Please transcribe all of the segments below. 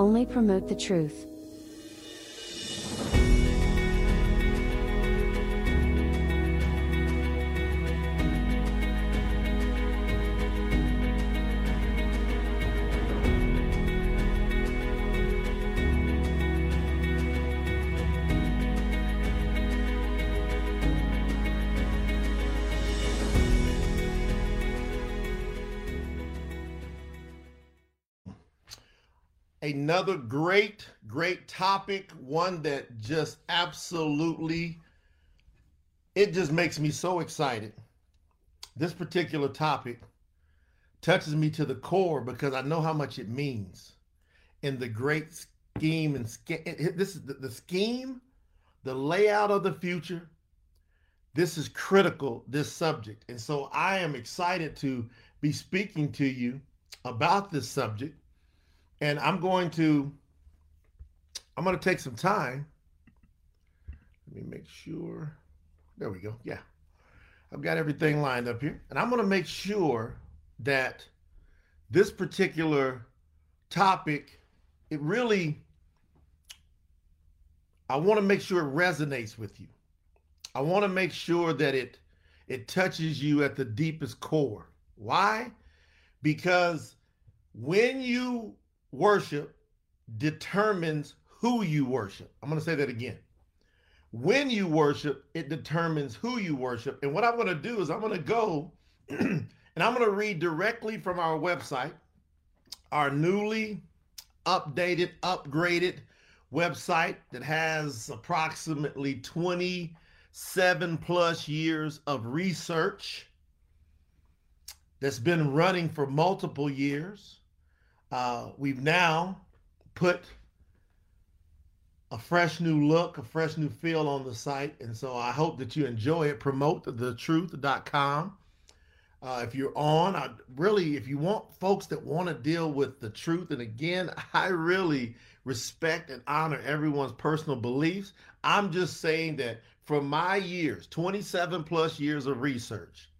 only promote the truth. Another great, great topic. One that just absolutely, it just makes me so excited. This particular topic touches me to the core because I know how much it means in the great scheme and this is the, scheme, the layout of the future. This is critical, this subject. And so I am excited to be speaking to you about this subject and I'm going to I'm going to take some time. Let me make sure. There we go. Yeah. I've got everything lined up here. And I'm going to make sure that this particular topic it really I want to make sure it resonates with you. I want to make sure that it it touches you at the deepest core. Why? Because when you worship determines who you worship. I'm going to say that again. When you worship, it determines who you worship. And what I'm going to do is I'm going to go and I'm going to read directly from our website, our newly updated, upgraded website that has approximately 27 plus years of research that's been running for multiple years. Uh, we've now put a fresh new look, a fresh new feel on the site. And so I hope that you enjoy it. Promote thetruth.com. Uh, if you're on, I really, if you want folks that want to deal with the truth, and again, I really respect and honor everyone's personal beliefs. I'm just saying that from my years, 27 plus years of research,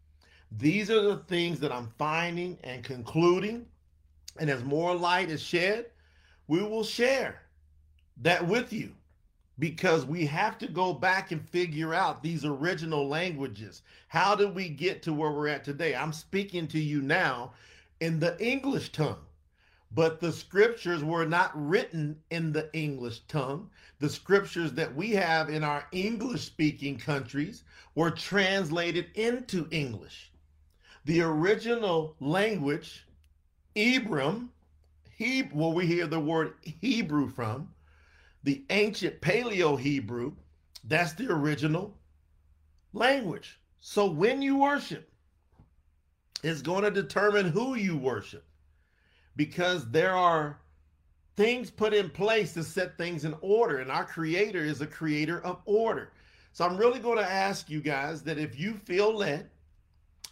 these are the things that I'm finding and concluding and as more light is shed, we will share that with you because we have to go back and figure out these original languages. How did we get to where we're at today? I'm speaking to you now in the English tongue, but the scriptures were not written in the English tongue. The scriptures that we have in our English speaking countries were translated into English. The original language Abram, he, where we hear the word Hebrew from, the ancient Paleo Hebrew, that's the original language. So when you worship, it's going to determine who you worship because there are things put in place to set things in order, and our Creator is a creator of order. So I'm really going to ask you guys that if you feel led,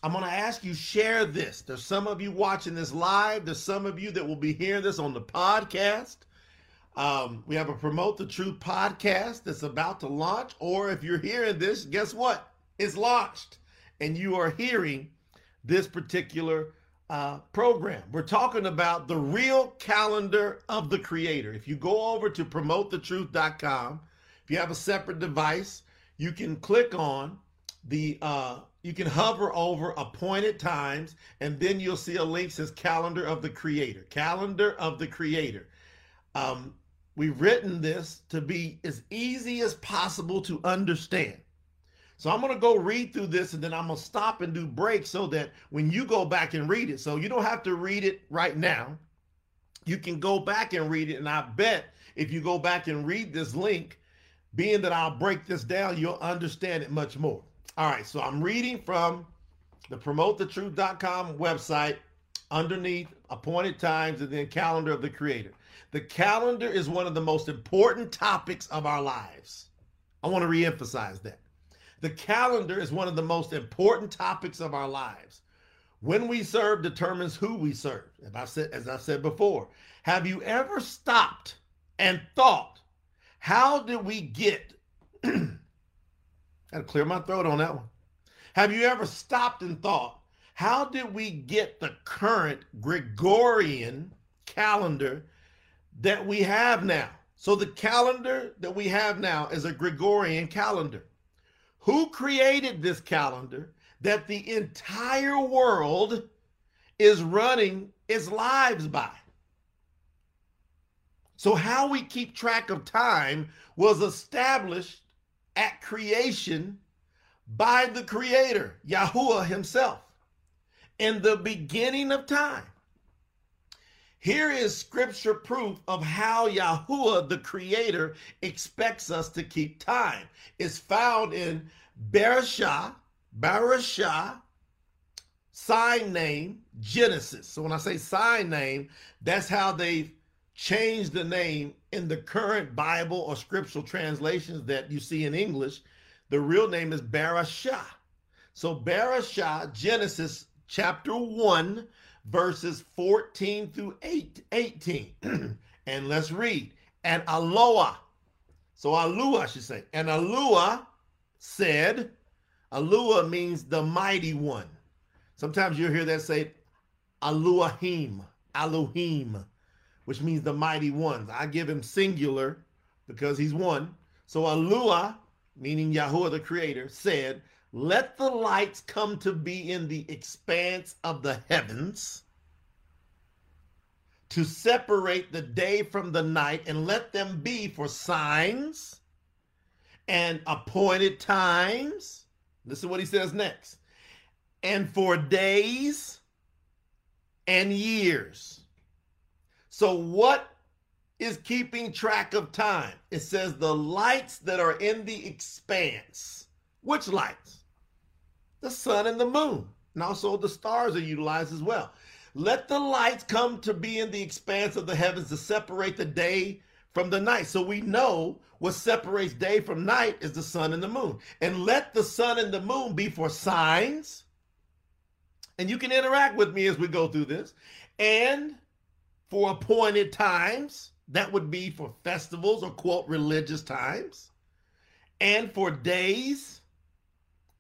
I'm going to ask you share this. There's some of you watching this live. There's some of you that will be hearing this on the podcast. Um, we have a promote the truth podcast that's about to launch. Or if you're hearing this, guess what? It's launched, and you are hearing this particular uh, program. We're talking about the real calendar of the Creator. If you go over to promotethetruth.com, if you have a separate device, you can click on the uh, you can hover over appointed times and then you'll see a link says calendar of the creator calendar of the creator. Um, we've written this to be as easy as possible to understand. So i'm going to go read through this and then i'm going to stop and do breaks so that when you go back and read it so you don't have to read it right now. You can go back and read it and i bet if you go back and read this link being that i'll break this down you'll understand it much more all right, so I'm reading from the promotethetruth.com website underneath appointed times and then calendar of the creator. The calendar is one of the most important topics of our lives. I want to reemphasize that. The calendar is one of the most important topics of our lives. When we serve determines who we serve. As I said, as I said before, have you ever stopped and thought, how did we get Got to clear my throat on that one. Have you ever stopped and thought, how did we get the current Gregorian calendar that we have now. So the calendar that we have now is a Gregorian calendar. Who created this calendar that the entire world is running its lives by? So, how we keep track of time was established at creation by the Creator, Yahuwah Himself, in the beginning of time. Here is scripture proof of how Yahuwah, the Creator, expects us to keep time. It's found in Bereshah, Bereshah, sign name, Genesis. So when I say sign name, that's how they've changed the name in the current Bible or scriptural translations that you see in English. The real name is Bereshah. So Bereshah, Genesis chapter 1, verses 14 through 8, 18. and let's read. And Aloah, so Alua, I should say, and Alua said, Alua means the mighty one. Sometimes you'll hear that say Aluahim, Elohim, which means the mighty ones. I give him singular because he's one. So Alua, meaning Yahuwah the creator, said, let the lights come to be in the expanse of the heavens to separate the day from the night and let them be for signs and appointed times. This is what he says next. And for days and years. So, what is keeping track of time? It says the lights that are in the expanse. Which lights? the sun and the moon. And also the stars are utilized as well. Let the lights come to be in the expanse of the heavens to separate the day from the night. So we know what separates day from night is the sun and the moon. And let the sun and the moon be for signs. And you can interact with me as we go through this. And for appointed times, that would be for festivals or quote religious times. And for days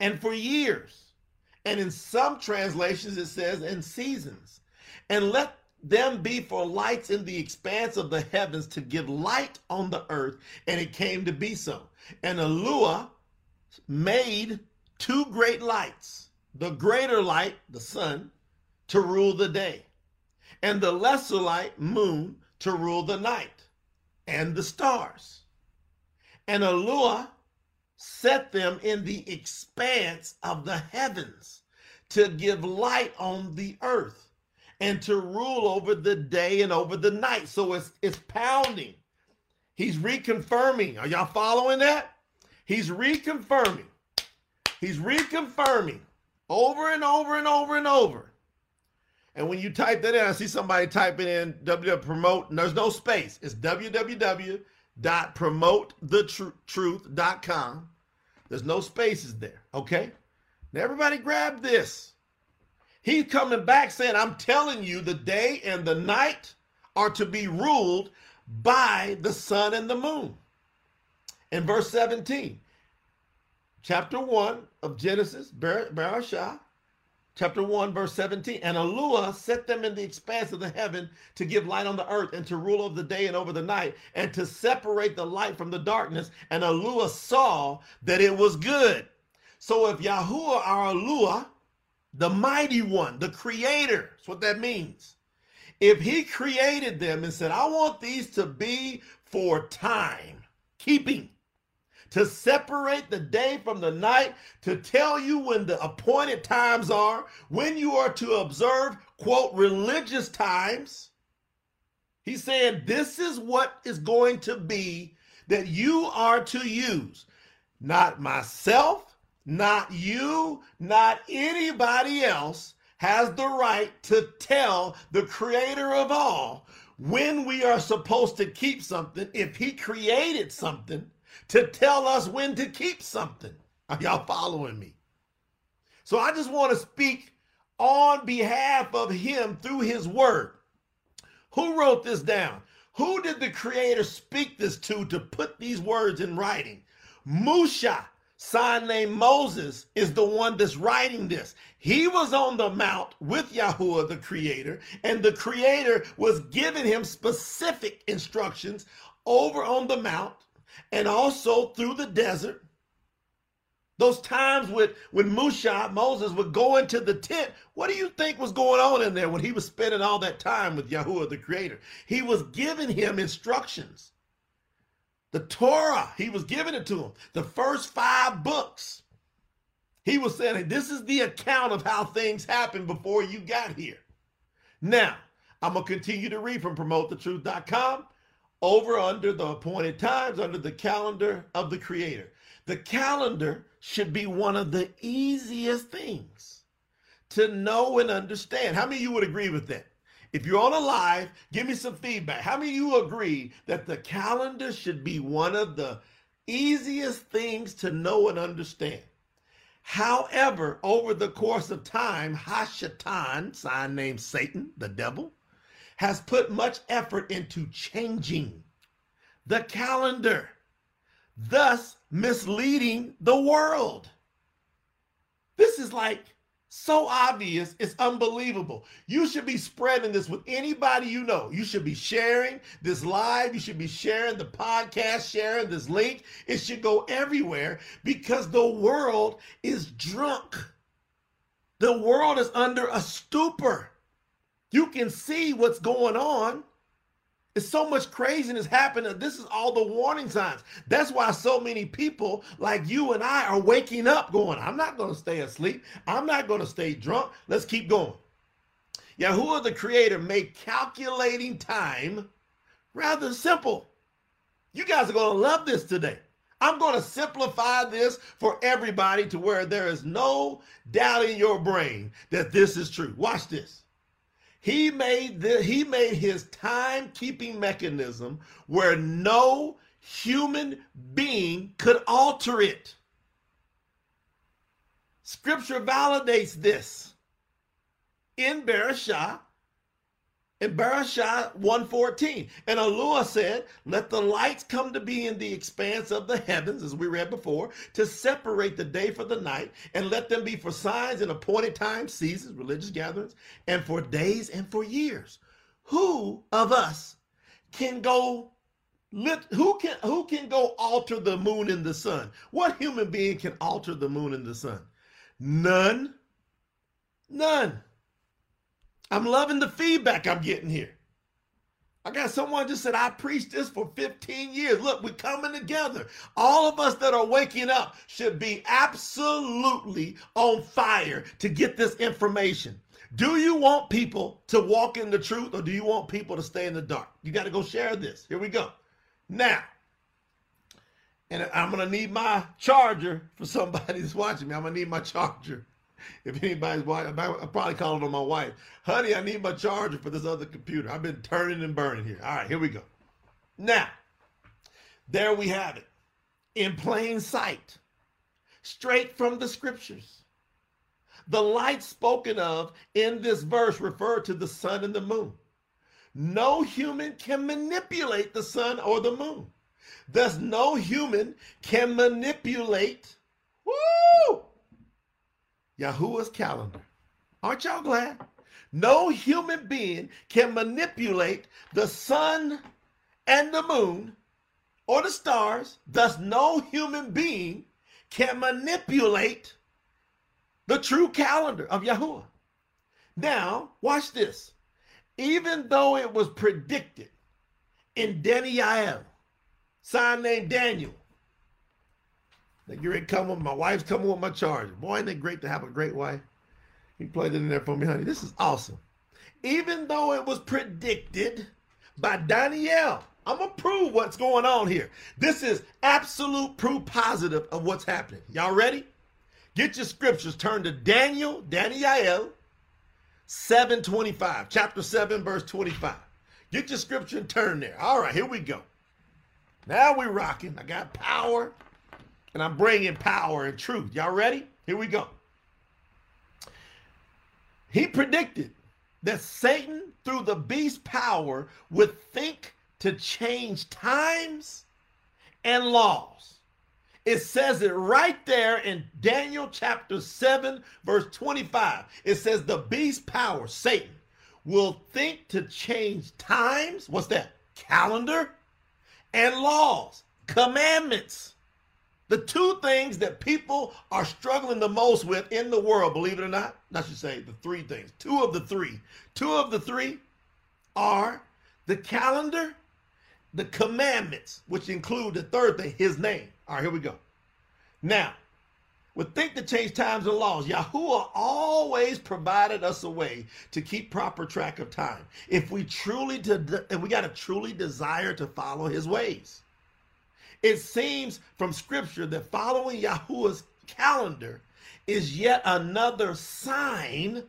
and for years. And in some translations, it says in seasons. And let them be for lights in the expanse of the heavens to give light on the earth. And it came to be so. And Alua made two great lights the greater light, the sun, to rule the day, and the lesser light, moon, to rule the night, and the stars. And Alua set them in the expanse of the heavens to give light on the earth and to rule over the day and over the night. So it's it's pounding. He's reconfirming. Are y'all following that? He's reconfirming. He's reconfirming over and over and over and over. And when you type that in, I see somebody typing in www promote, and there's no space. It's www www.promotethetruth.com. There's no spaces there, okay? Now, everybody grab this. He's coming back saying, I'm telling you, the day and the night are to be ruled by the sun and the moon. In verse 17, chapter 1 of Genesis, Bereshah, chapter 1, verse 17. And Alua set them in the expanse of the heaven to give light on the earth and to rule over the day and over the night and to separate the light from the darkness. And Alua saw that it was good. So if Yahuwah, our Alua, the mighty one, the creator, that's what that means. If he created them and said, I want these to be for time, keeping, to separate the day from the night, to tell you when the appointed times are, when you are to observe, quote, religious times. He's saying this is what is going to be that you are to use. Not myself, not you, not anybody else has the right to tell the creator of all when we are supposed to keep something if he created something to tell us when to keep something. Are y'all following me? So I just want to speak on behalf of him through his word. Who wrote this down? Who did the creator speak this to to put these words in writing? Musha, sign named Moses is the one that's writing this. He was on the mount with Yahuwah, the creator, and the creator was giving him specific instructions over on the mount and also through the desert. Those times with when Musha, Moses, would go into the tent, what do you think was going on in there when he was spending all that time with Yahuwah, the creator? He was giving him instructions. The Torah, he was giving it to him. The first five books. He was saying, this is the account of how things happened before you got here. Now, I'm going to continue to read from promotethetruth.com over under the appointed times, under the calendar of the Creator. The calendar should be one of the easiest things to know and understand. How many of you would agree with that? If you're on a live, give me some feedback. How many of you agree that the calendar should be one of the easiest things to know and understand? However, over the course of time, Hashatan, sign named Satan, the devil, has put much effort into changing the calendar, thus misleading the world. This is like so obvious, it's unbelievable. You should be spreading this with anybody you know. You should be sharing this live. You should be sharing the podcast, sharing this link. It should go everywhere because the world is drunk. The world is under a stupor. You can see what's going on it's so much craziness happening. This is all the warning signs. That's why so many people like you and I are waking up going, I'm not going to stay asleep. I'm not going to stay drunk. Let's keep going. Yahuwah the Creator made calculating time rather simple. You guys are going to love this today. I'm going to simplify this for everybody to where there is no doubt in your brain that this is true. Watch this. He made the, he made his time-keeping mechanism where no human being could alter it. Scripture validates this. In Bereshah, in Bereshah 114. And Allah said, Let the lights come to be in the expanse of the heavens, as we read before, to separate the day from the night, and let them be for signs and appointed times, seasons, religious gatherings, and for days and for years. Who of us can go who can who can go alter the moon and the sun? What human being can alter the moon and the sun? None. None. I'm loving the feedback I'm getting here. I got someone just said, I preached this for 15 years. Look, we're coming together. All of us that are waking up should be absolutely on fire to get this information. Do you want people to walk in the truth or do you want people to stay in the dark? You got to go share this. Here we go. Now, and I'm going to need my charger for somebody that's watching me. I'm going to need my charger. If anybody's watching, I'm probably calling on my wife. Honey, I need my charger for this other computer. I've been turning and burning here. All right, here we go. Now, there we have it. In plain sight, straight from the scriptures. The light spoken of in this verse referred to the sun and the moon. No human can manipulate the sun or the moon. Thus, no human can manipulate woo, Yahuwah's calendar. Aren't y'all glad? No human being can manipulate the sun and the moon or the stars. Thus, no human being can manipulate the true calendar of Yahuwah. Now, watch this. Even though it was predicted in Daniel, sign named Daniel, you're coming, my wife's coming with my charger. Boy, isn't it great to have a great wife? He played it in there for me, honey. This is awesome. Even though it was predicted by Daniel, I'm gonna prove what's going on here. This is absolute proof positive of what's happening. Y'all ready? Get your scriptures. Turn to Daniel, Daniel 725, chapter 7, verse 25. Get your scripture and turn there. All right, here we go. Now we're rocking. I got power and I'm bringing power and truth. Y'all ready? Here we go. He predicted that Satan, through the beast's power, would think to change times and laws. It says it right there in Daniel chapter 7, verse 25. It says, The beast power, Satan, will think to change times. What's that? Calendar and laws, commandments. The two things that people are struggling the most with in the world, believe it or not, I should say the three things, two of the three. Two of the three are the calendar, the commandments, which include the third thing, his name. All right, here we go. Now, would think to change times and laws. Yahuwah always provided us a way to keep proper track of time. If we truly did, and we got to truly desire to follow his ways. It seems from scripture that following Yahuwah's calendar is yet another sign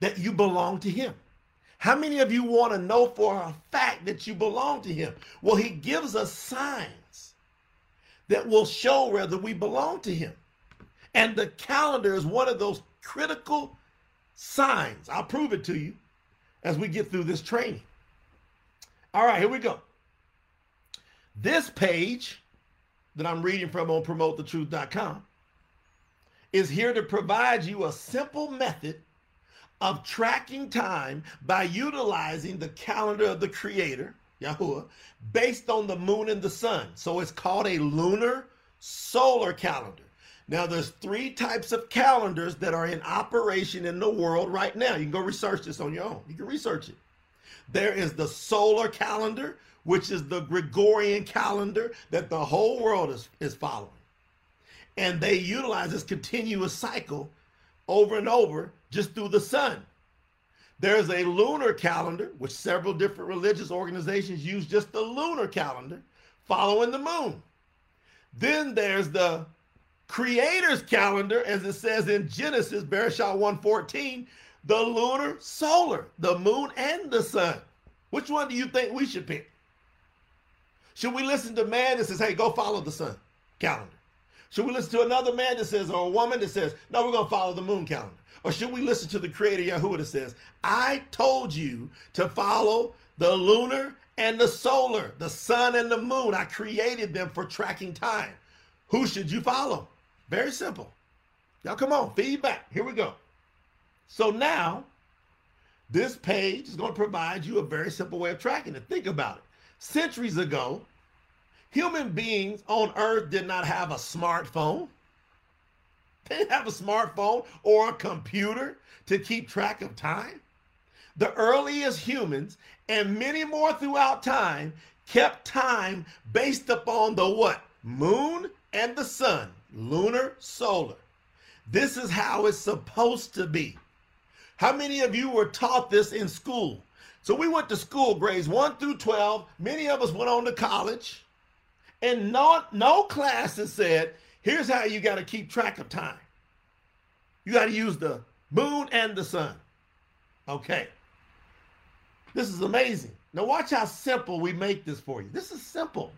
that you belong to him. How many of you want to know for a fact that you belong to him? Well, he gives us signs that will show whether we belong to him. And the calendar is one of those critical signs. I'll prove it to you as we get through this training. All right, here we go. This page that I'm reading from on promotethetruth.com is here to provide you a simple method of tracking time by utilizing the calendar of the creator, Yahuwah, based on the moon and the sun. So it's called a lunar solar calendar. Now there's three types of calendars that are in operation in the world right now. You can go research this on your own. You can research it. There is the solar calendar, which is the Gregorian calendar that the whole world is, is following. And they utilize this continuous cycle over and over just through the sun. There's a lunar calendar, which several different religious organizations use just the lunar calendar following the moon. Then there's the creator's calendar, as it says in Genesis, Bereshit 114, the lunar solar, the moon and the sun. Which one do you think we should pick? Should we listen to man that says, hey, go follow the sun calendar? Should we listen to another man that says, or a woman that says, no, we're going to follow the moon calendar? Or should we listen to the creator Yahuwah that says, I told you to follow the lunar and the solar, the sun and the moon. I created them for tracking time. Who should you follow? Very simple. Y'all come on, feedback. Here we go. So now, this page is going to provide you a very simple way of tracking it. Think about it. Centuries ago, human beings on earth did not have a smartphone. They didn't have a smartphone or a computer to keep track of time. The earliest humans and many more throughout time kept time based upon the what? Moon and the sun, lunar, solar. This is how it's supposed to be. How many of you were taught this in school? So we went to school grades 1 through 12. Many of us went on to college. And no, no classes said, here's how you got to keep track of time. You got to use the moon and the sun. Okay. This is amazing. Now watch how simple we make this for you. This is simple.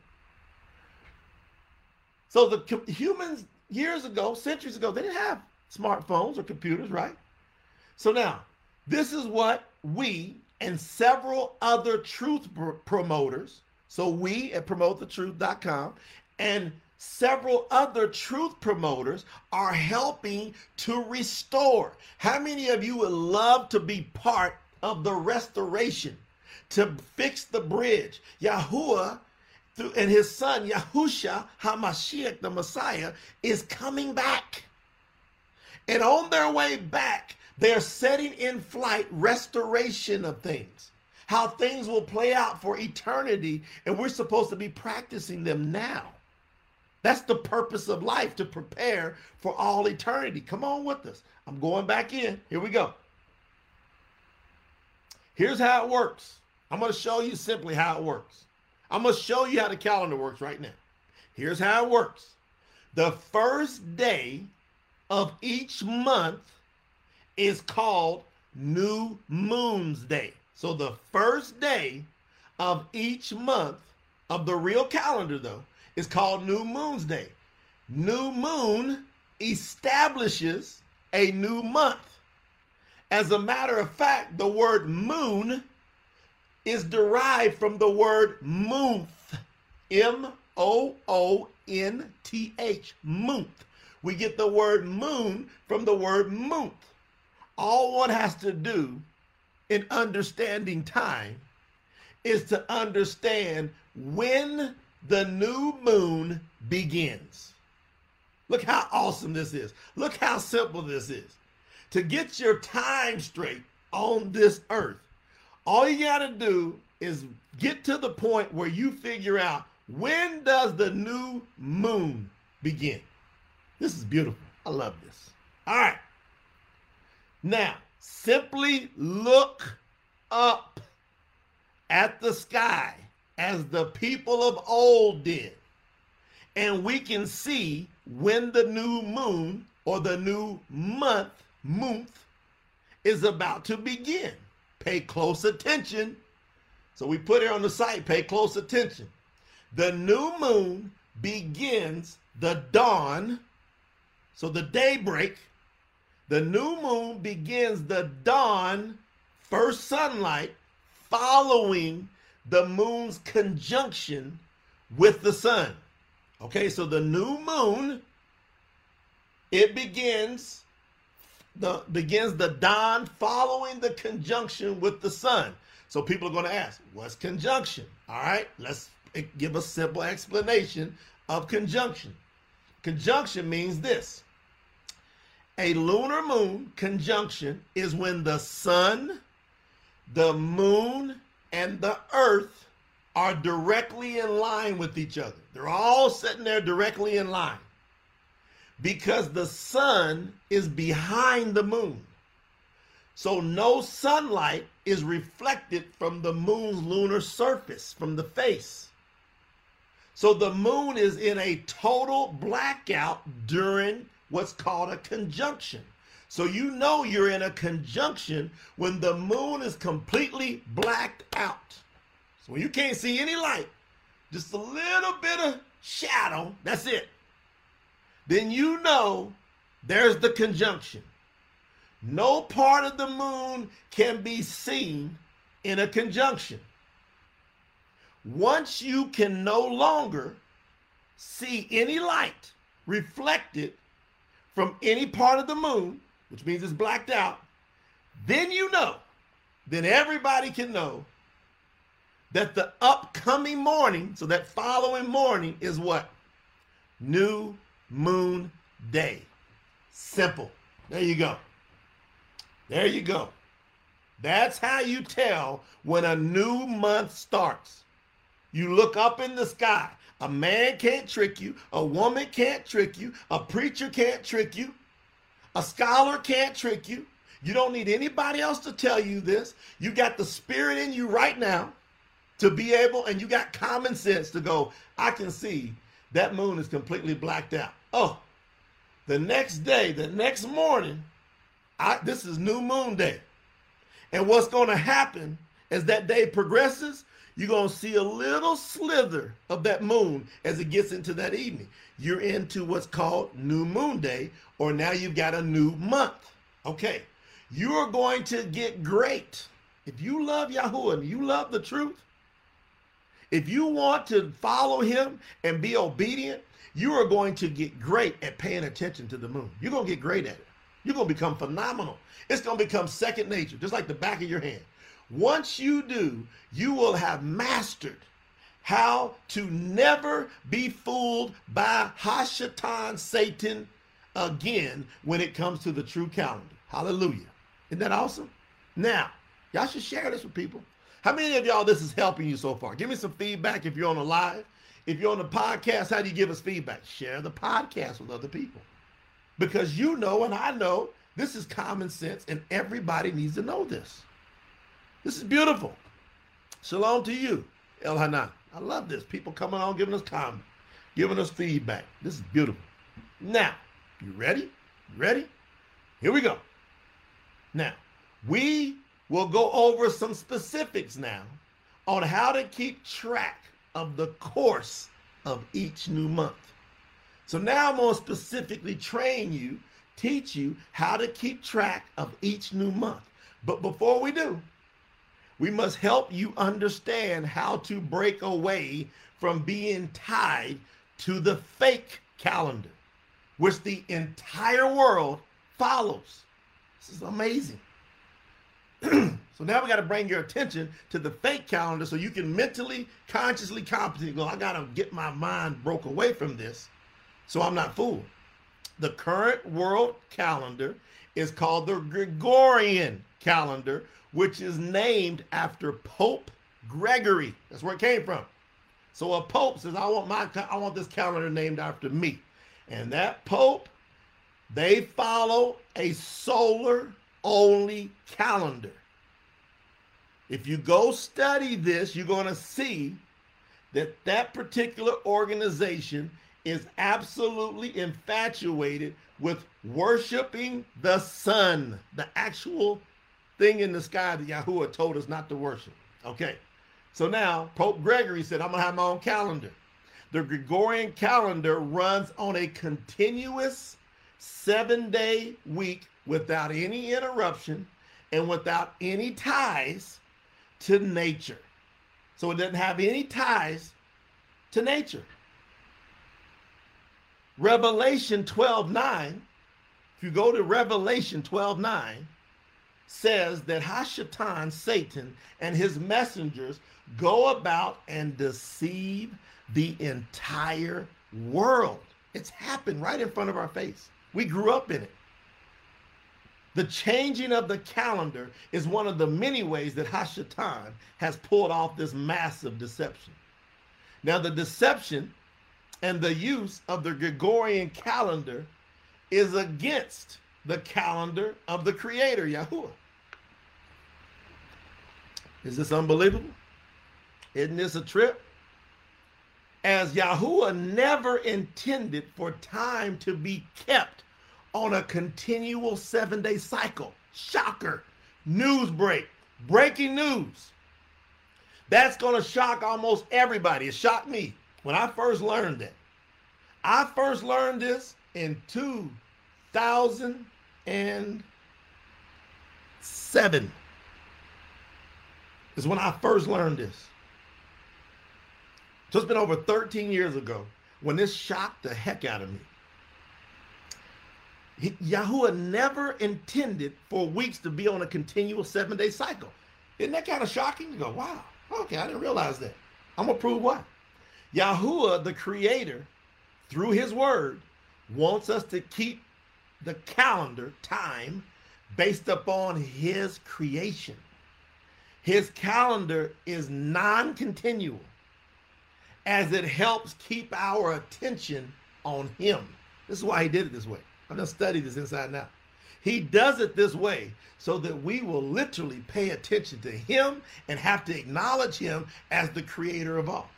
So the humans years ago, centuries ago, they didn't have smartphones or computers, right? So now, this is what we and several other truth pr- promoters, so we at promotethetruth.com and several other truth promoters are helping to restore. How many of you would love to be part of the restoration to fix the bridge? Yahuwah and his son Yahusha Hamashiach, the Messiah, is coming back. And on their way back, they're setting in flight restoration of things, how things will play out for eternity, and we're supposed to be practicing them now. That's the purpose of life to prepare for all eternity. Come on with us. I'm going back in. Here we go. Here's how it works. I'm going to show you simply how it works. I'm going to show you how the calendar works right now. Here's how it works. The first day of each month is called New Moon's Day. So the first day of each month of the real calendar, though, is called New Moon's Day. New Moon establishes a new month. As a matter of fact, the word moon is derived from the word month, M O O N T H, month. We get the word moon from the word month. All one has to do in understanding time is to understand when the new moon begins. Look how awesome this is. Look how simple this is. To get your time straight on this earth, all you got to do is get to the point where you figure out when does the new moon begin. This is beautiful. I love this. All right. Now, simply look up at the sky as the people of old did. And we can see when the new moon or the new month, month, is about to begin. Pay close attention. So we put it on the site, pay close attention. The new moon begins the dawn, so the daybreak. The new moon begins the dawn, first sunlight, following the moon's conjunction with the sun. Okay, so the new moon it begins the begins the dawn following the conjunction with the sun. So people are going to ask, what's conjunction? All right, let's give a simple explanation of conjunction. Conjunction means this. A lunar moon conjunction is when the sun, the moon, and the earth are directly in line with each other. They're all sitting there directly in line because the sun is behind the moon. So no sunlight is reflected from the moon's lunar surface, from the face. So the moon is in a total blackout during what's called a conjunction. So you know you're in a conjunction when the moon is completely blacked out. So when you can't see any light, just a little bit of shadow, that's it. Then you know there's the conjunction. No part of the moon can be seen in a conjunction. Once you can no longer see any light reflected from any part of the moon, which means it's blacked out, then you know, then everybody can know that the upcoming morning, so that following morning is what? New moon day. Simple. There you go. There you go. That's how you tell when a new month starts. You look up in the sky. A man can't trick you. A woman can't trick you. A preacher can't trick you. A scholar can't trick you. You don't need anybody else to tell you this. You got the spirit in you right now to be able, and you got common sense to go, I can see that moon is completely blacked out. Oh, the next day, the next morning, I, this is new moon day. And what's going to happen as that day progresses, you're going to see a little slither of that moon as it gets into that evening. You're into what's called new moon day, or now you've got a new month. Okay. You are going to get great. If you love Yahweh and you love the truth, if you want to follow him and be obedient, you are going to get great at paying attention to the moon. You're going to get great at it. You're going to become phenomenal. It's going to become second nature, just like the back of your hand. Once you do, you will have mastered how to never be fooled by Hashatan Satan again when it comes to the true calendar. Hallelujah. Isn't that awesome? Now, y'all should share this with people. How many of y'all this is helping you so far? Give me some feedback if you're on the live. If you're on the podcast, how do you give us feedback? Share the podcast with other people. Because you know and I know this is common sense and everybody needs to know this. This is beautiful. Shalom to you, El Hanan. I love this. People coming on, giving us comment, giving us feedback. This is beautiful. Now, you ready? Ready? Here we go. Now, we will go over some specifics now on how to keep track of the course of each new month. So now I'm going to specifically train you, teach you how to keep track of each new month. But before we do, We must help you understand how to break away from being tied to the fake calendar, which the entire world follows. This is amazing. so now we got to bring your attention to the fake calendar so you can mentally, consciously, competently go, I got to get my mind broke away from this so I'm not fooled. The current world calendar is called the Gregorian calendar, which is named after Pope Gregory. That's where it came from. So a pope says, I want my I want this calendar named after me. And that pope, they follow a solar only calendar. If you go study this, you're going to see that that particular organization is absolutely infatuated with worshiping the sun, the actual thing in the sky that Yahuwah told us not to worship. Okay. So now Pope Gregory said, I'm going to have my own calendar. The Gregorian calendar runs on a continuous seven day week without any interruption and without any ties to nature. So it doesn't have any ties to nature. Revelation 12 9, if you go to Revelation 12 9, says that Hashatan, Satan, and his messengers go about and deceive the entire world. It's happened right in front of our face. We grew up in it. The changing of the calendar is one of the many ways that Hashatan has pulled off this massive deception. Now, the deception and the use of the Gregorian calendar is against the calendar of the Creator, Yahuwah. Is this unbelievable? Isn't this a trip? As Yahuwah never intended for time to be kept on a continual seven day cycle. Shocker. News break. Breaking news. That's going to shock almost everybody. It shocked me when I first learned that. I first learned this in 2007 is when I first learned this. So it's been over 13 years ago when this shocked the heck out of me. He, Yahuwah never intended for weeks to be on a continual seven day cycle. Isn't that kind of shocking? You go, wow, okay, I didn't realize that. I'm going to prove why. Yahuwah, the creator, through his word, wants us to keep the calendar time based upon his creation. His calendar is non continual as it helps keep our attention on him. This is why he did it this way. I've just studied this inside now. He does it this way so that we will literally pay attention to him and have to acknowledge him as the creator of all.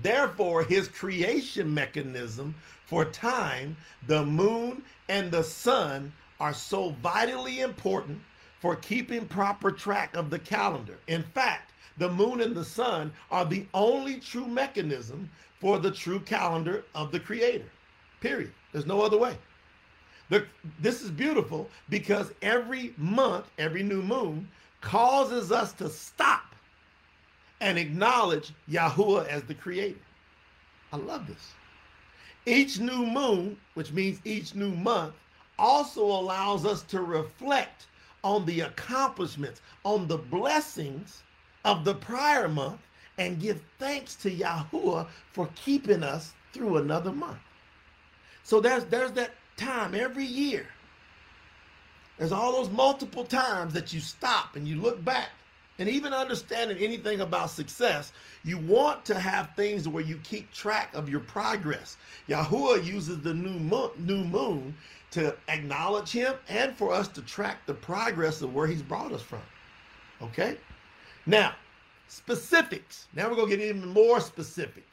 Therefore, his creation mechanism for time, the moon and the sun, are so vitally important for keeping proper track of the calendar. In fact, the moon and the sun are the only true mechanism for the true calendar of the creator. Period. There's no other way. The, this is beautiful because every month, every new moon causes us to stop and acknowledge Yahuwah as the creator. I love this. Each new moon, which means each new month, also allows us to reflect on the accomplishments, on the blessings of the prior month, and give thanks to Yahuwah for keeping us through another month. So there's there's that time every year. There's all those multiple times that you stop and you look back. And even understanding anything about success, you want to have things where you keep track of your progress. Yahuwah uses the new moon, new moon to acknowledge him and for us to track the progress of where he's brought us from. Okay? Now, specifics. Now we're going to get even more specific.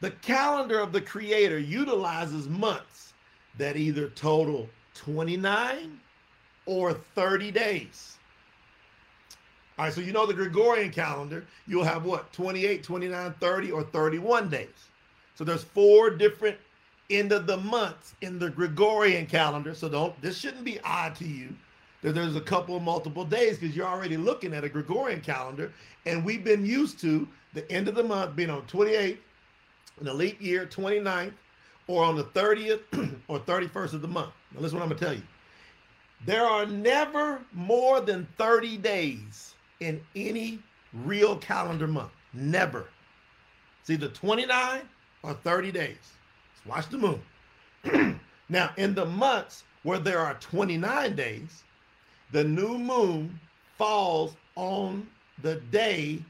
The calendar of the creator utilizes months that either total 29 or 30 days. All right, so you know the Gregorian calendar, you'll have what, 28, 29, 30, or 31 days. So there's four different end of the months in the Gregorian calendar. So don't this shouldn't be odd to you that there's a couple of multiple days because you're already looking at a Gregorian calendar. And we've been used to the end of the month being on 28th, an leap year, 29th, or on the 30th or 31st of the month. Now, listen what I'm going to tell you. There are never more than 30 days in any real calendar month. Never. It's either 29 or 30 days. Let's watch the moon. now, in the months where there are 29 days, the new moon falls on the day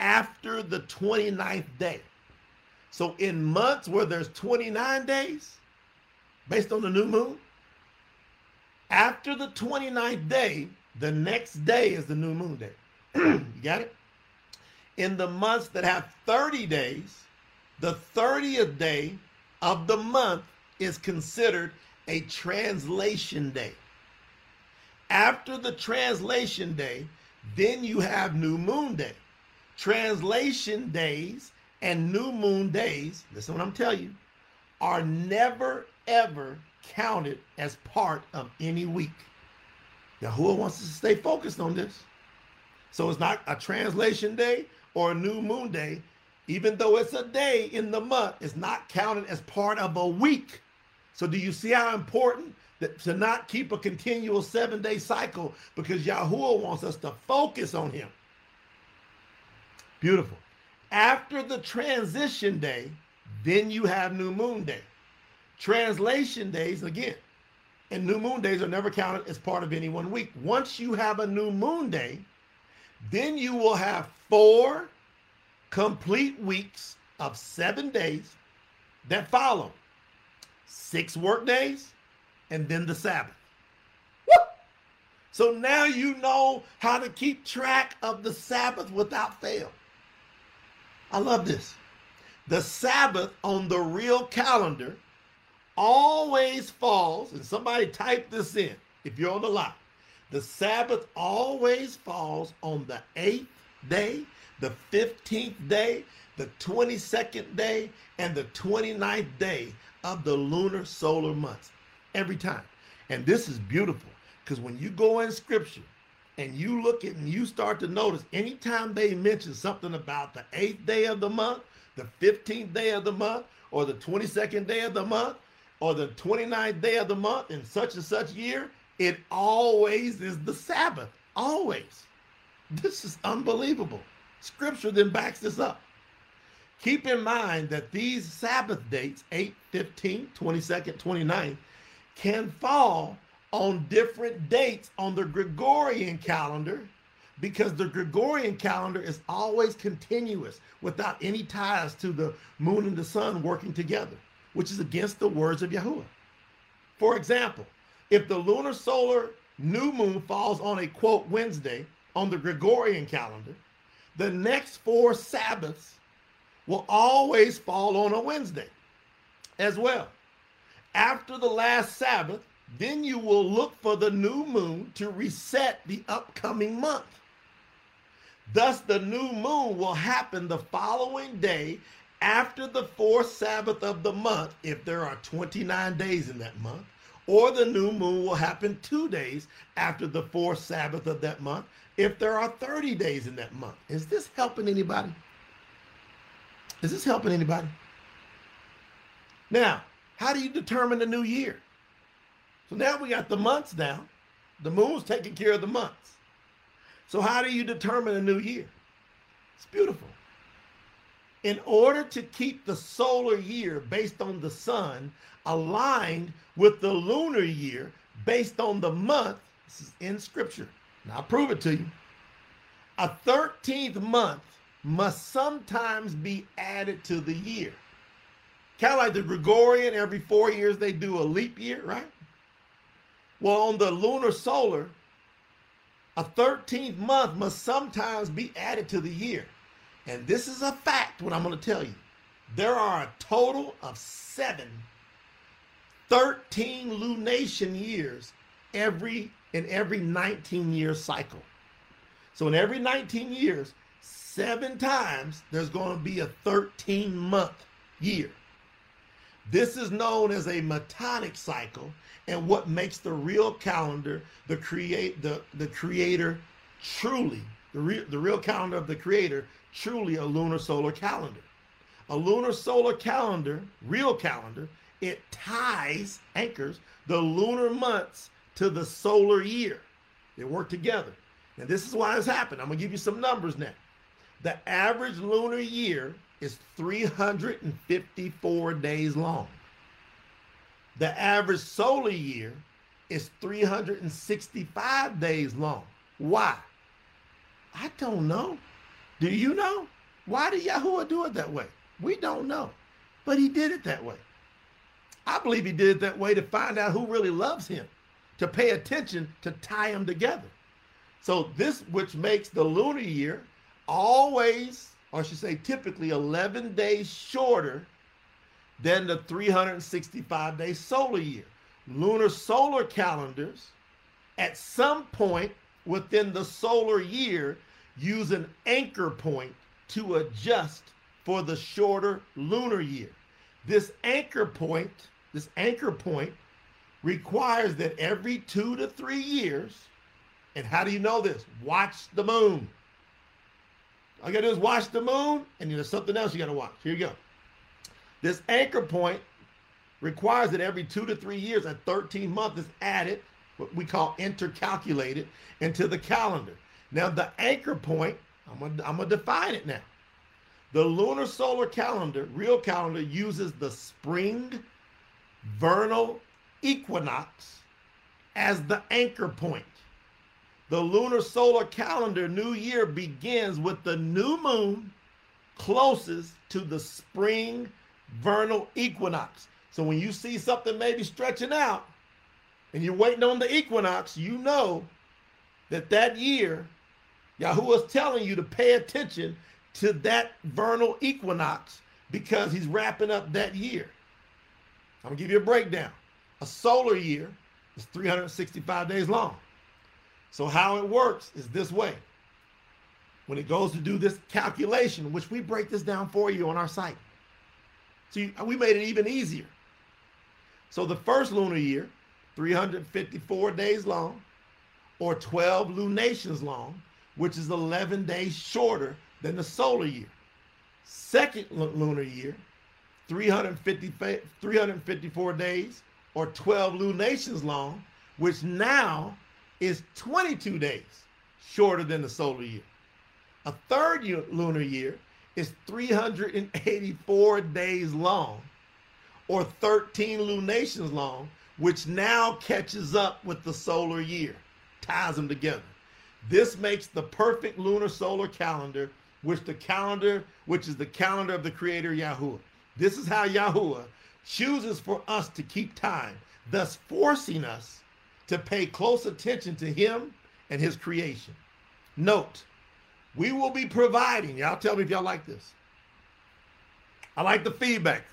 after the 29th day. So in months where there's 29 days, based on the new moon, after the 29th day, the next day is the new moon day. you got it? In the months that have 30 days, the 30th day of the month is considered a translation day. After the translation day, then you have new moon day. Translation days and new moon days, listen what I'm telling you, are never ever counted as part of any week. Yahuwah wants us to stay focused on this. So it's not a translation day or a new moon day. Even though it's a day in the month, it's not counted as part of a week. So do you see how important that to not keep a continual seven day cycle because Yahuwah wants us to focus on him. Beautiful. After the transition day, then you have new moon day. Translation days, again, and new moon days are never counted as part of any one week. Once you have a new moon day, then you will have four complete weeks of seven days that follow six work days and then the Sabbath. Woo! So now you know how to keep track of the Sabbath without fail. I love this. The Sabbath on the real calendar always falls, and somebody type this in if you're on the line. The Sabbath always falls on the eighth day, the 15th day, the 22nd day, and the 29th day of the lunar solar months. Every time. And this is beautiful because when you go in scripture and you look at and you start to notice anytime they mention something about the eighth day of the month, the 15th day of the month, or the 22nd day of the month, or the 29th day of the month in such and such year, it always is the Sabbath. Always. This is unbelievable. Scripture then backs this up. Keep in mind that these Sabbath dates, 8, 15, 22nd, 29th, can fall on different dates on the Gregorian calendar because the Gregorian calendar is always continuous without any ties to the moon and the sun working together which is against the words of Yahuwah. For example, if the lunar solar new moon falls on a quote Wednesday on the Gregorian calendar, the next four Sabbaths will always fall on a Wednesday as well. After the last Sabbath, then you will look for the new moon to reset the upcoming month. Thus, the new moon will happen the following day after the fourth Sabbath of the month, if there are 29 days in that month, or the new moon will happen two days after the fourth Sabbath of that month, if there are 30 days in that month. Is this helping anybody? Is this helping anybody? Now, how do you determine the new year? So now we got the months down. The moon's taking care of the months. So how do you determine a new year? It's beautiful in order to keep the solar year based on the sun aligned with the lunar year based on the month, this is in scripture. Now I'll prove it to you. A 13th month must sometimes be added to the year. Kind of like the Gregorian, every four years they do a leap year, right? Well, on the lunar solar, a 13th month must sometimes be added to the year. And this is a fact, what I'm going to tell you. There are a total of seven 13 lunation years every in every 19 year cycle. So in every 19 years, seven times there's going to be a 13 month year. This is known as a metonic cycle and what makes the real calendar the create the, the creator truly the real the real calendar of the creator truly a lunar solar calendar. A lunar solar calendar, real calendar, it ties, anchors the lunar months to the solar year. They work together. And this is why this happened. I'm going to give you some numbers now. The average lunar year is 354 days long. The average solar year is 365 days long. Why? I don't know. Do you know? Why did Yahuwah do it that way? We don't know. But he did it that way. I believe he did it that way to find out who really loves him, to pay attention, to tie them together. So this, which makes the lunar year always, or I should say typically 11 days shorter than the 365 day solar year. Lunar solar calendars at some point within the solar year use an anchor point to adjust for the shorter lunar year. This anchor point, this anchor point requires that every two to three years, and how do you know this? Watch the moon. All you gotta do is watch the moon, and there's something else you gotta watch. Here you go. This anchor point requires that every two to three years, a 13 month is added, what we call intercalculated, into the calendar. Now, the anchor point, I'm I'm gonna define it now. The lunar solar calendar, real calendar, uses the spring vernal equinox as the anchor point. The lunar solar calendar new year begins with the new moon closest to the spring vernal equinox. So when you see something maybe stretching out and you're waiting on the equinox, you know that that year, Yahuwah is telling you to pay attention to that vernal equinox because he's wrapping up that year. I'm gonna give you a breakdown. A solar year is 365 days long. So how it works is this way. When it goes to do this calculation, which we break this down for you on our site. See, we made it even easier. So the first lunar year, 354 days long, or 12 lunations long, which is 11 days shorter than the solar year. Second lunar year, 350, 354 days or 12 lunations long, which now is 22 days shorter than the solar year. A third year, lunar year is 384 days long or 13 lunations long, which now catches up with the solar year, ties them together. This makes the perfect lunar solar calendar which the calendar, which is the calendar of the creator Yahuwah. This is how Yahuwah chooses for us to keep time, thus forcing us to pay close attention to him and his creation. Note, we will be providing, y'all tell me if y'all like this. I like the feedback.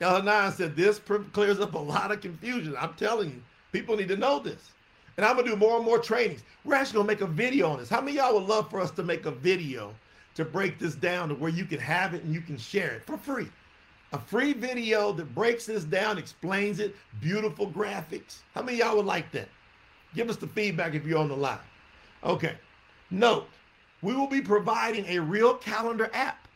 Elhanan said this clears up a lot of confusion. I'm telling you, people need to know this. And I'm gonna do more and more trainings. We're actually gonna make a video on this. How many y'all would love for us to make a video to break this down to where you can have it and you can share it for free. A free video that breaks this down, explains it, beautiful graphics. How many y'all would like that? Give us the feedback if you're on the line. Okay. Note, we will be providing a real calendar app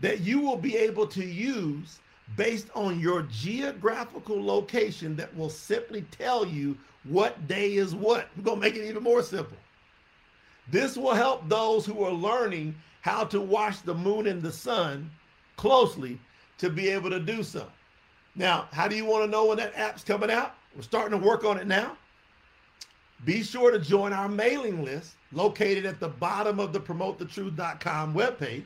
that you will be able to use based on your geographical location that will simply tell you what day is what. We're going to make it even more simple. This will help those who are learning how to watch the moon and the sun closely to be able to do so. Now, how do you want to know when that app's coming out? We're starting to work on it now. Be sure to join our mailing list located at the bottom of the promotethetruth.com webpage.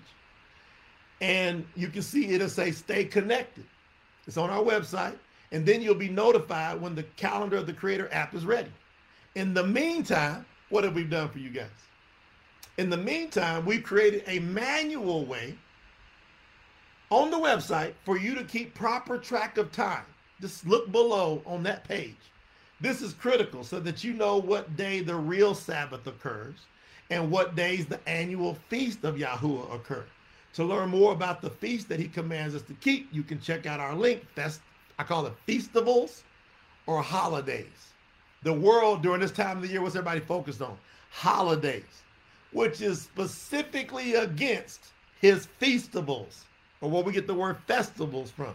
And you can see it'll say stay connected. It's on our website. And then you'll be notified when the calendar of the creator app is ready. In the meantime, what have we done for you guys? In the meantime, we've created a manual way on the website for you to keep proper track of time. Just look below on that page. This is critical so that you know what day the real Sabbath occurs and what days the annual feast of Yahuwah occur. to learn more about the feast that he commands us to keep, you can check out our link. That's I call it festivals or holidays. The world during this time of the year, what's everybody focused on? Holidays, which is specifically against his festivals, or where we get the word festivals from.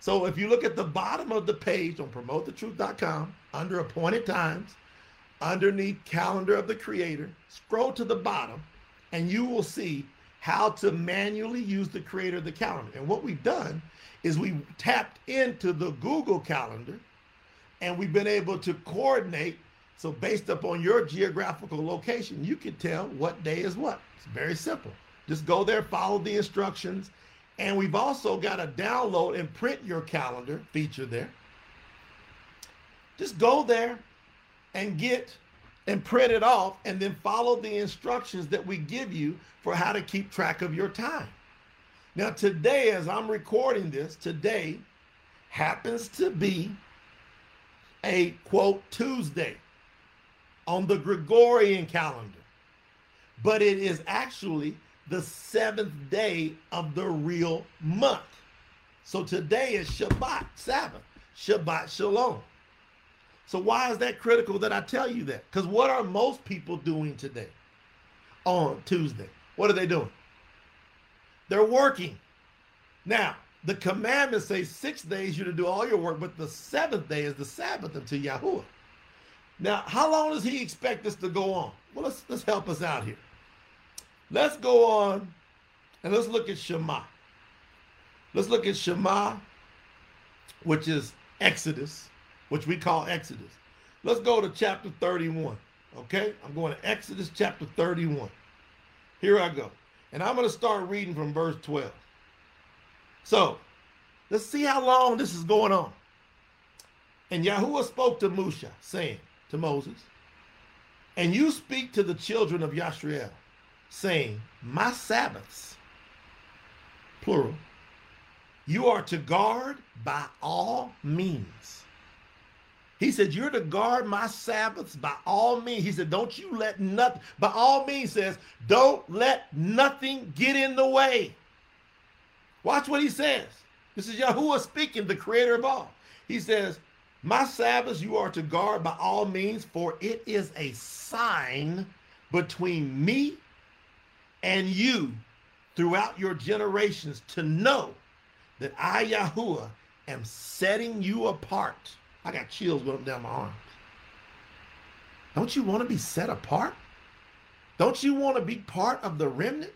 So if you look at the bottom of the page on promotethetruth.com under appointed times, underneath calendar of the creator, scroll to the bottom and you will see how to manually use the creator of the calendar. And what we've done is we tapped into the Google calendar and we've been able to coordinate. So based upon your geographical location, you can tell what day is what. It's very simple. Just go there, follow the instructions, and we've also got a download and print your calendar feature there. Just go there and get and print it off and then follow the instructions that we give you for how to keep track of your time. Now, today, as I'm recording this, today happens to be a quote Tuesday on the Gregorian calendar, but it is actually the seventh day of the real month. So today is Shabbat, Sabbath, Shabbat Shalom. So why is that critical that I tell you that? Because what are most people doing today on Tuesday? What are they doing? They're working. Now, the commandments say six days you're to do all your work, but the seventh day is the Sabbath unto Yahuwah. Now, how long does he expect this to go on? Well, let's let's help us out here. Let's go on and let's look at Shema. Let's look at Shema, which is Exodus, which we call Exodus. Let's go to chapter 31. Okay? I'm going to Exodus chapter 31. Here I go. And I'm going to start reading from verse 12. So, let's see how long this is going on. And Yahuwah spoke to Musha, saying to Moses, And you speak to the children of Yashriel, saying, My Sabbaths, plural, you are to guard by all means. He said, You're to guard my Sabbaths by all means. He said, Don't you let nothing, by all means, says, Don't let nothing get in the way. Watch what he says. This is Yahuwah speaking, the creator of all. He says, My Sabbaths you are to guard by all means, for it is a sign between me and you throughout your generations to know that I, Yahuwah, am setting you apart. I got chills going down my arms. Don't you want to be set apart? Don't you want to be part of the remnant?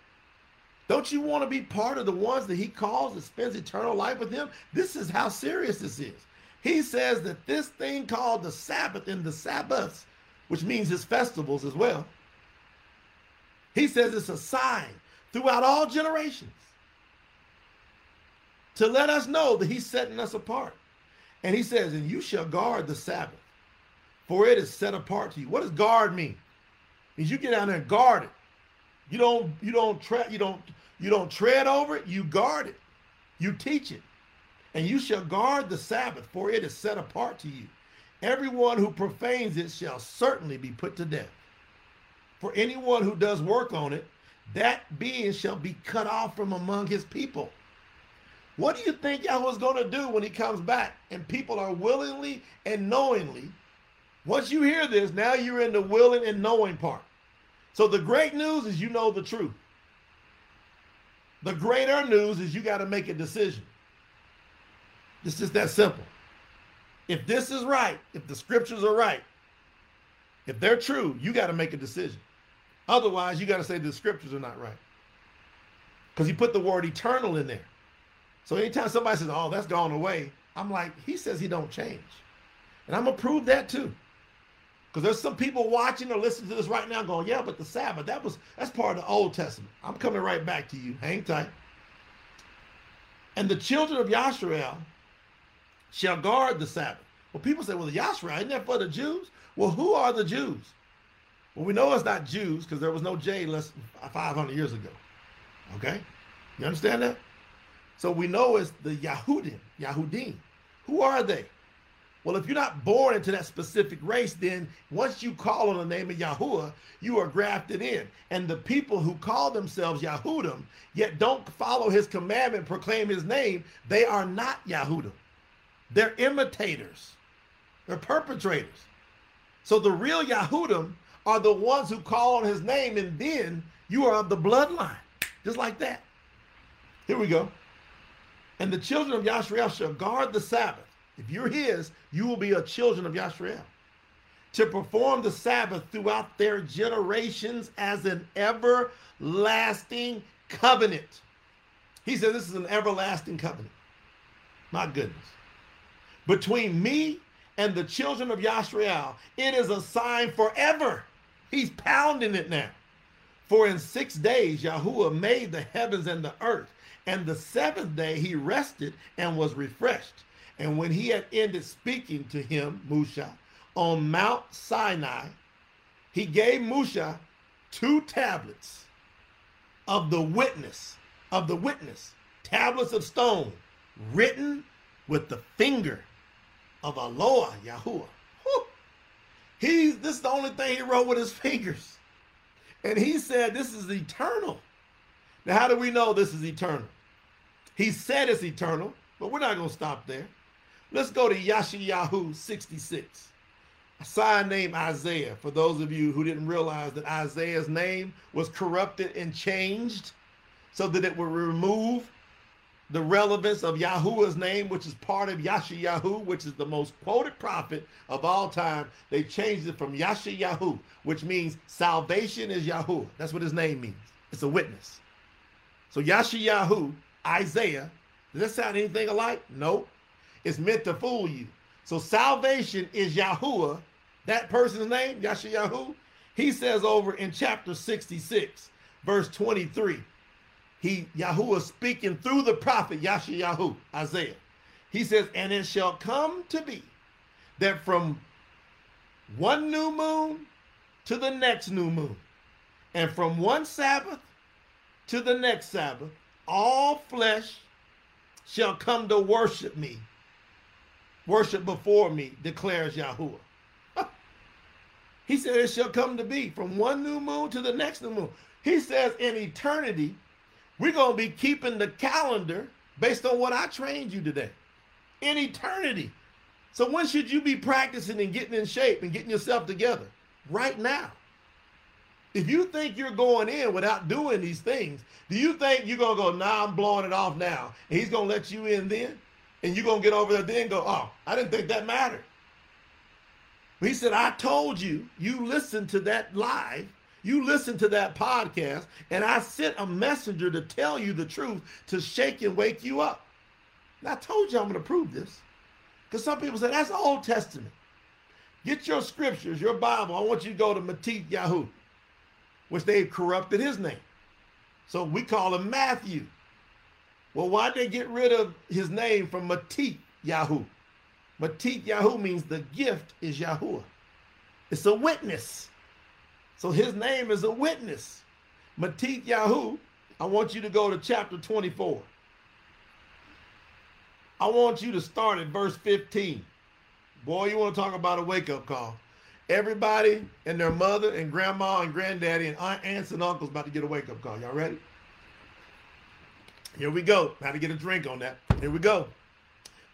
Don't you want to be part of the ones that he calls and spends eternal life with him? This is how serious this is. He says that this thing called the Sabbath and the Sabbaths, which means his festivals as well, he says it's a sign throughout all generations to let us know that he's setting us apart. And he says, and you shall guard the Sabbath, for it is set apart to you. What does guard mean? Means you get out there and guard it. You don't, you don't tread, you don't, you don't tread over it, you guard it. You teach it. And you shall guard the Sabbath, for it is set apart to you. Everyone who profanes it shall certainly be put to death. For anyone who does work on it, that being shall be cut off from among his people. What do you think Yahweh's going to do when he comes back and people are willingly and knowingly? Once you hear this, now you're in the willing and knowing part. So the great news is you know the truth. The greater news is you got to make a decision. It's just that simple. If this is right, if the scriptures are right, if they're true, you got to make a decision. Otherwise, you got to say the scriptures are not right. Because he put the word eternal in there. So anytime somebody says, oh, that's gone away, I'm like, he says he don't change. And I'm to prove that too. Because there's some people watching or listening to this right now going, yeah, but the Sabbath, that was that's part of the Old Testament. I'm coming right back to you. Hang tight. And the children of Yashrael shall guard the Sabbath. Well, people say, well, the Yashrael, isn't that for the Jews? Well, who are the Jews? Well, we know it's not Jews because there was no J less than 500 years ago. Okay? You understand that? So we know it's the Yahudim, Yahudim. Who are they? Well, if you're not born into that specific race, then once you call on the name of Yahuwah, you are grafted in. And the people who call themselves Yahudim, yet don't follow his commandment, proclaim his name, they are not Yahudim. They're imitators. They're perpetrators. So the real Yahudim are the ones who call on his name, and then you are of the bloodline. Just like that. Here we go. And the children of Yashriel shall guard the Sabbath if you're his, you will be a children of Yashrael. To perform the Sabbath throughout their generations as an everlasting covenant. He said, This is an everlasting covenant. My goodness. Between me and the children of Yashrael, it is a sign forever. He's pounding it now. For in six days Yahuwah made the heavens and the earth, and the seventh day he rested and was refreshed. And when he had ended speaking to him, Musha, on Mount Sinai, he gave Musha two tablets of the witness, of the witness, tablets of stone, written with the finger of Aloha Yahuwah. He, this is the only thing he wrote with his fingers. And he said, This is eternal. Now, how do we know this is eternal? He said it's eternal, but we're not going to stop there. Let's go to Yashayahu 66. A sign named Isaiah. For those of you who didn't realize that Isaiah's name was corrupted and changed so that it would remove the relevance of Yahuwah's name, which is part of Yashayahu, which is the most quoted prophet of all time. They changed it from Yashayahu, which means salvation is Yahuwah. That's what his name means. It's a witness. So Yashayahu, Isaiah, does that sound anything alike? Nope. It's meant to fool you. So salvation is Yahuwah, that person's name, Yashayahu. He says over in chapter 66, verse 23, he Yahuwah speaking through the prophet Yashayahu, Isaiah. He says, and it shall come to be that from one new moon to the next new moon, and from one Sabbath to the next Sabbath, all flesh shall come to worship me worship before me, declares Yahuwah. he said it shall come to be from one new moon to the next new moon. He says in eternity, we're going to be keeping the calendar based on what I trained you today. In eternity. So when should you be practicing and getting in shape and getting yourself together? Right now. If you think you're going in without doing these things, do you think you're to go, nah, I'm blowing it off now, and he's to let you in then? and you're to get over there then go, oh, I didn't think that mattered. But he said, I told you, you listened to that live, you listened to that podcast, and I sent a messenger to tell you the truth, to shake and wake you up. And I told you I'm to prove this. Because some people say, that's Old Testament. Get your scriptures, your Bible. I want you to go to Matit Yahoo, which they've corrupted his name. So we call him Matthew. Well, why'd they get rid of his name from Matit Yahoo? Matit Yahoo means the gift is Yahuwah. It's a witness. So his name is a witness. Matit Yahoo, I want you to go to chapter 24. I want you to start at verse 15. Boy, you want to talk about a wake up call. Everybody and their mother and grandma and granddaddy and aunt, aunts and uncles about to get a wake up call. Y'all ready? Here we go. How to get a drink on that. Here we go.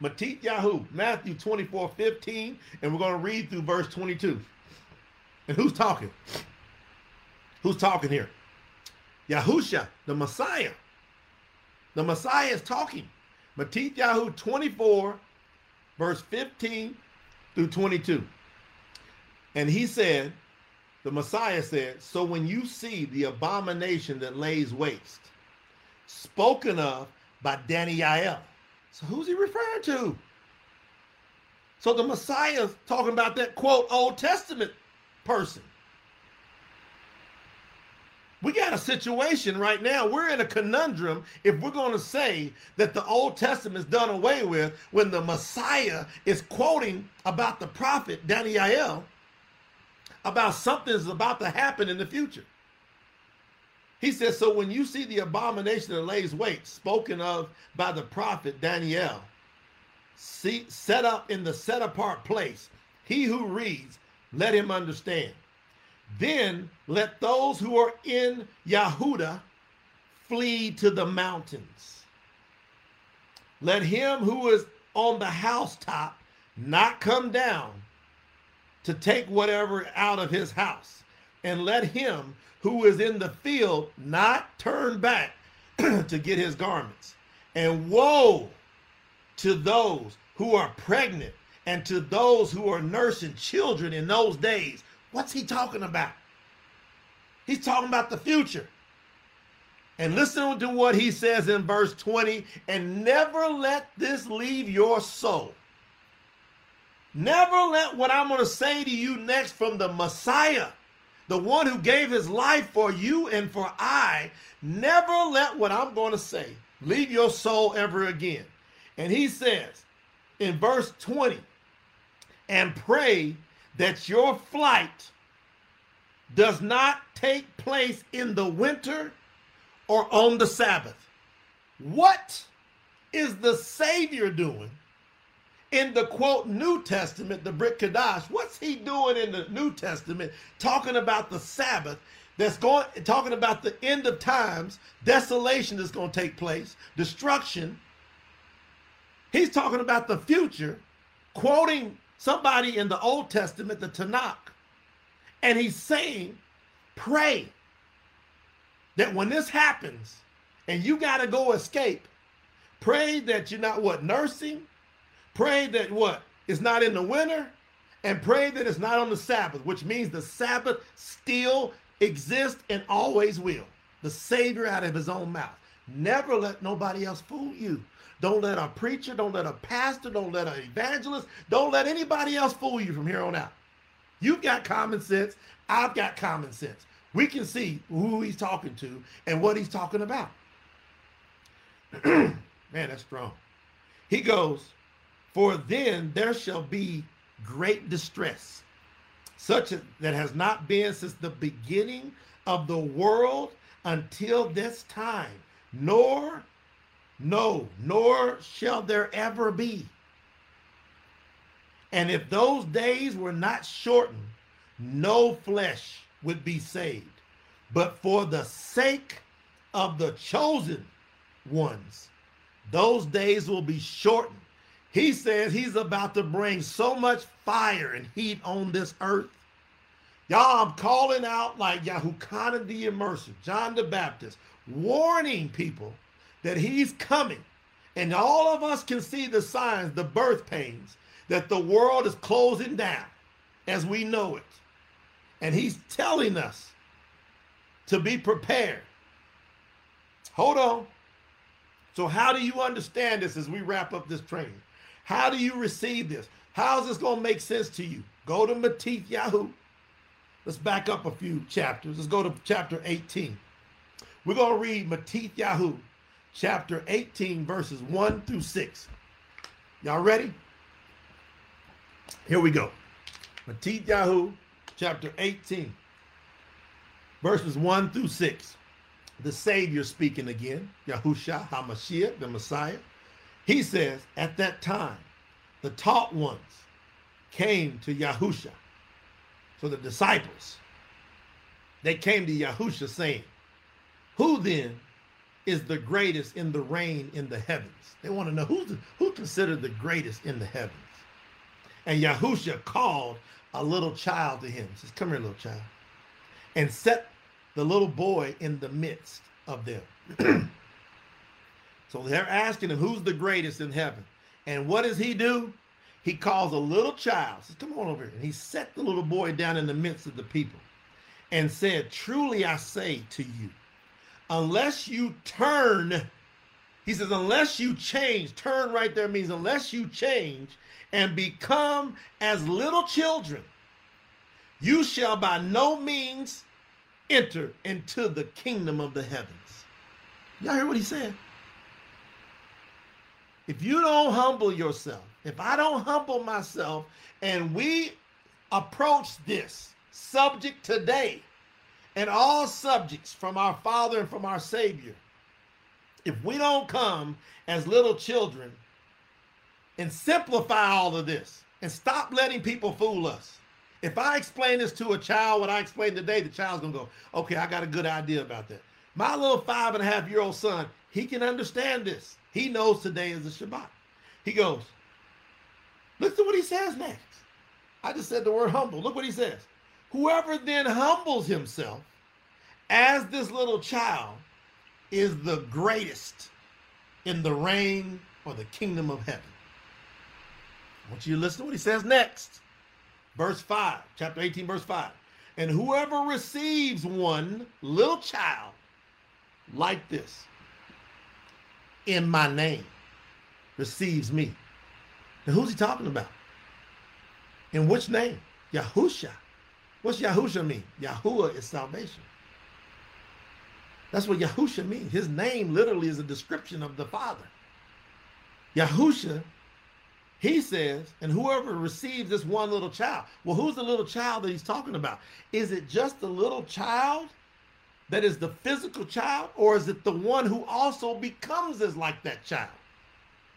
Matit Yahoo, Matthew 24, 15, and we're going to read through verse 22. And who's talking? Who's talking here? Yahusha, the Messiah. The Messiah is talking. Matit Yahoo 24, verse 15 through 22. And he said, the Messiah said, So when you see the abomination that lays waste, spoken of by Daniel. So who's he referring to? So the Messiah's talking about that quote Old Testament person. We got a situation right now. We're in a conundrum if we're going to say that the Old Testament is done away with when the Messiah is quoting about the prophet Daniel about something that's about to happen in the future. He says, So when you see the abomination that lays wait, spoken of by the prophet Daniel, see, set up in the set apart place. He who reads, let him understand. Then let those who are in Yahuda flee to the mountains. Let him who is on the housetop not come down to take whatever out of his house. And let him who is in the field not turn back to get his garments. And woe to those who are pregnant and to those who are nursing children in those days. What's he talking about? He's talking about the future. And listen to what he says in verse 20 and never let this leave your soul. Never let what I'm going to say to you next from the Messiah, the one who gave his life for you and for I, never let what I'm going to say leave your soul ever again. And he says in verse 20, and pray that your flight does not take place in the winter or on the Sabbath. What is the Savior doing in the quote New Testament, the Brit Kadash? What's he doing in the New Testament talking about the Sabbath that's going talking about the end of times, desolation that's going to take place, destruction. He's talking about the future, quoting somebody in the Old Testament, the Tanakh, and he's saying, pray that when this happens and you got to go escape, pray that you're not what nursing, pray that what is not in the winter, and pray that it's not on the Sabbath, which means the Sabbath still exists and always will. The Savior out of his own mouth. Never let nobody else fool you. Don't let a preacher, don't let a pastor, don't let an evangelist, don't let anybody else fool you from here on out. You've got common sense. I've got common sense. We can see who he's talking to and what he's talking about. Man, that's strong. He goes, For then there shall be great distress such as that has not been since the beginning of the world until this time, nor, no, nor shall there ever be. And if those days were not shortened, no flesh would be saved. But for the sake of the chosen ones, those days will be shortened. He says he's about to bring so much fire and heat on this earth. Y'all, I'm calling out like Yahuchanan the Immerser, John the Baptist, warning people that he's coming. And all of us can see the signs, the birth pains, that the world is closing down as we know it. And he's telling us to be prepared. Hold on. So, how do you understand this as we wrap up this training? How do you receive this? How is this going to make sense to you? Go to Matith Yahoo. Let's back up a few chapters. Let's go to chapter 18. We're going to read Matith Yahoo, chapter 18, verses 1 through 6. Y'all ready? Here we go. Matith Yahoo, chapter 18, verses 1 through 6. The Savior speaking again, Yahusha HaMashiach, the Messiah. He says, At that time, the taught ones came to Yahusha. So the disciples, they came to Yahusha saying, Who then is the greatest in the reign in the heavens? They want to know who's the, who considered the greatest in the heavens. And Yahusha called a little child to him. Says, Come here, little child. And set the little boy in the midst of them. so they're asking him, Who's the greatest in heaven? And what does he do? He calls a little child, says, Come on over here. And he set the little boy down in the midst of the people and said, Truly I say to you, unless you turn, he says, unless you change, turn right there means unless you change and become as little children, you shall by no means enter into the kingdom of the heavens. Y'all hear what he said? If you don't humble yourself, if I don't humble myself, and we approach this subject today, and all subjects from our Father and from our Savior, if we don't come as little children and simplify all of this and stop letting people fool us. If I explain this to a child, what I explained today, the child's gonna go, okay, I got a good idea about that. My little five and a half year old son, he can understand this. He knows today is the Shabbat. He goes, listen to what he says next. I just said the word humble. Look what he says. Whoever then humbles himself as this little child is the greatest in the reign or the kingdom of heaven. I want you to listen to what he says next. Verse 5, chapter 18, verse 5. And whoever receives one little child like this in my name receives me. Now, who's he talking about? In which name? Yahusha. What's Yahusha mean? Yahuwah is salvation. That's what Yahusha means. His name literally is a description of the Father. Yahusha, he says, and whoever receives this one little child. Well, who's the little child that he's talking about? Is it just the little child that is the physical child, or is it the one who also becomes as like that child?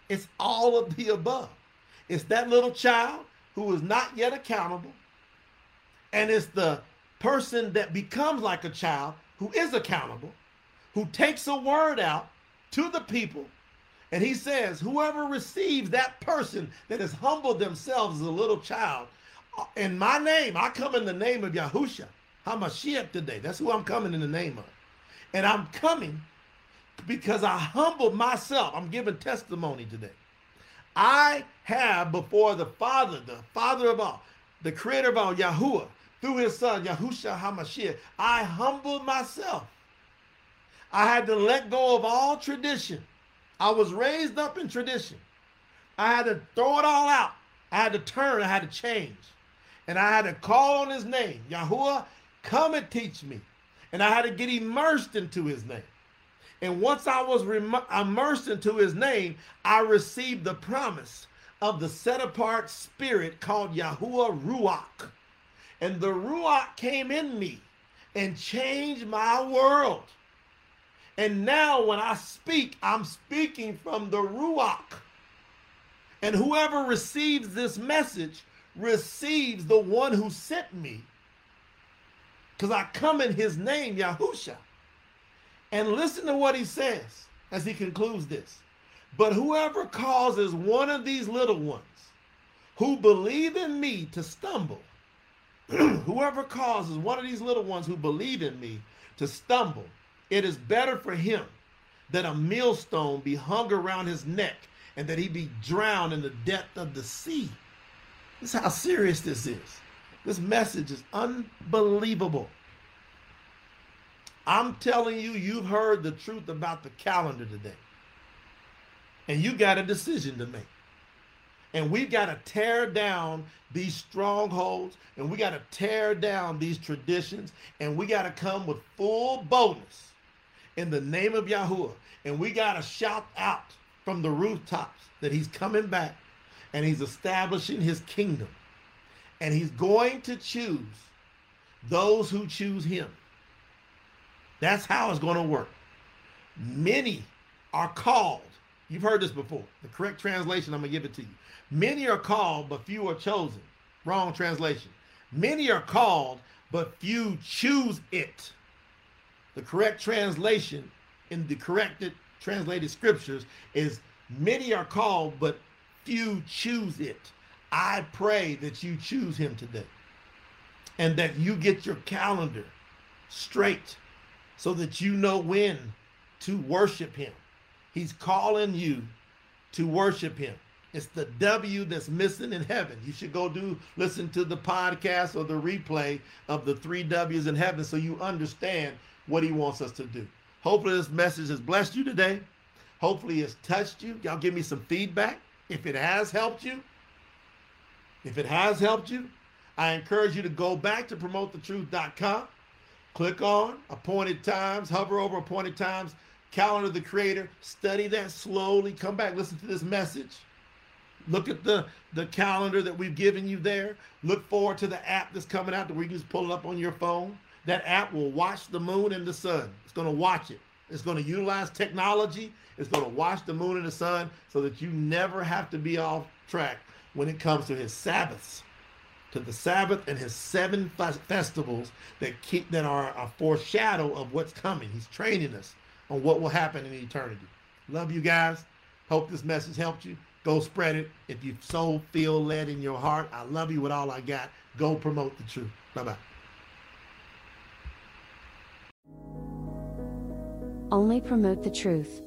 It's all of the above. It's that little child who is not yet accountable, and it's the person that becomes like a child who is accountable, who takes a word out to the people. And he says, whoever receives that person that has humbled themselves as a little child, uh, in my name, I come in the name of Yahusha, HaMashiach today. That's who I'm coming in the name of. And I'm coming because I humbled myself. I'm giving testimony today. I have before the Father, the Father of all, the creator of all, Yahuwah, through his son, Yahusha HaMashiach, I humbled myself I had to let go of all tradition. I was raised up in tradition. I had to throw it all out. I had to turn. I had to change. And I had to call on his name. Yahuwah, come and teach me. And I had to get immersed into his name. And once I was immersed into his name, I received the promise of the set apart spirit called Yahuwah Ruach. And the Ruach came in me and changed my world. And now when I speak, I'm speaking from the Ruach. And whoever receives this message receives the one who sent me. Because I come in his name, Yahusha. And listen to what he says as he concludes this. But whoever causes one of these little ones who believe in me to stumble, whoever causes one of these little ones who believe in me to stumble, it is better for him that a millstone be hung around his neck and that he be drowned in the depth of the sea. This is how serious this is. This message is unbelievable. I'm telling you, you've heard the truth about the calendar today. And you got a decision to make. And we've got to tear down these strongholds and we got to tear down these traditions and we got to come with full boldness in the name of Yahuwah. And we got to shout out from the rooftops that he's coming back and he's establishing his kingdom. And he's going to choose those who choose him. That's how it's going to work. Many are called. You've heard this before. The correct translation, I'm going to give it to you. Many are called, but few are chosen. Wrong translation. Many are called, but few choose it. The correct translation in the corrected translated scriptures is many are called, but few choose it. I pray that you choose him today and that you get your calendar straight so that you know when to worship him. He's calling you to worship him. It's the W that's missing in heaven. You should go do listen to the podcast or the replay of the three W's in heaven so you understand what he wants us to do. Hopefully, this message has blessed you today. Hopefully, it's touched you. Y'all give me some feedback. If it has helped you, if it has helped you, I encourage you to go back to promotethetruth.com, click on appointed times, hover over appointed times, calendar the creator, study that slowly, come back, listen to this message. Look at the, the calendar that we've given you there. Look forward to the app that's coming out where you can just pull it up on your phone. That app will watch the moon and the sun. It's going to watch it. It's going to utilize technology. It's going to watch the moon and the sun so that you never have to be off track when it comes to his Sabbaths, to the Sabbath and his seven festivals that keep that are a foreshadow of what's coming. He's training us on what will happen in eternity. Love you guys. Hope this message helped you. Go spread it. If you so feel led in your heart, I love you with all I got. Go promote the truth. Bye bye. Only promote the truth.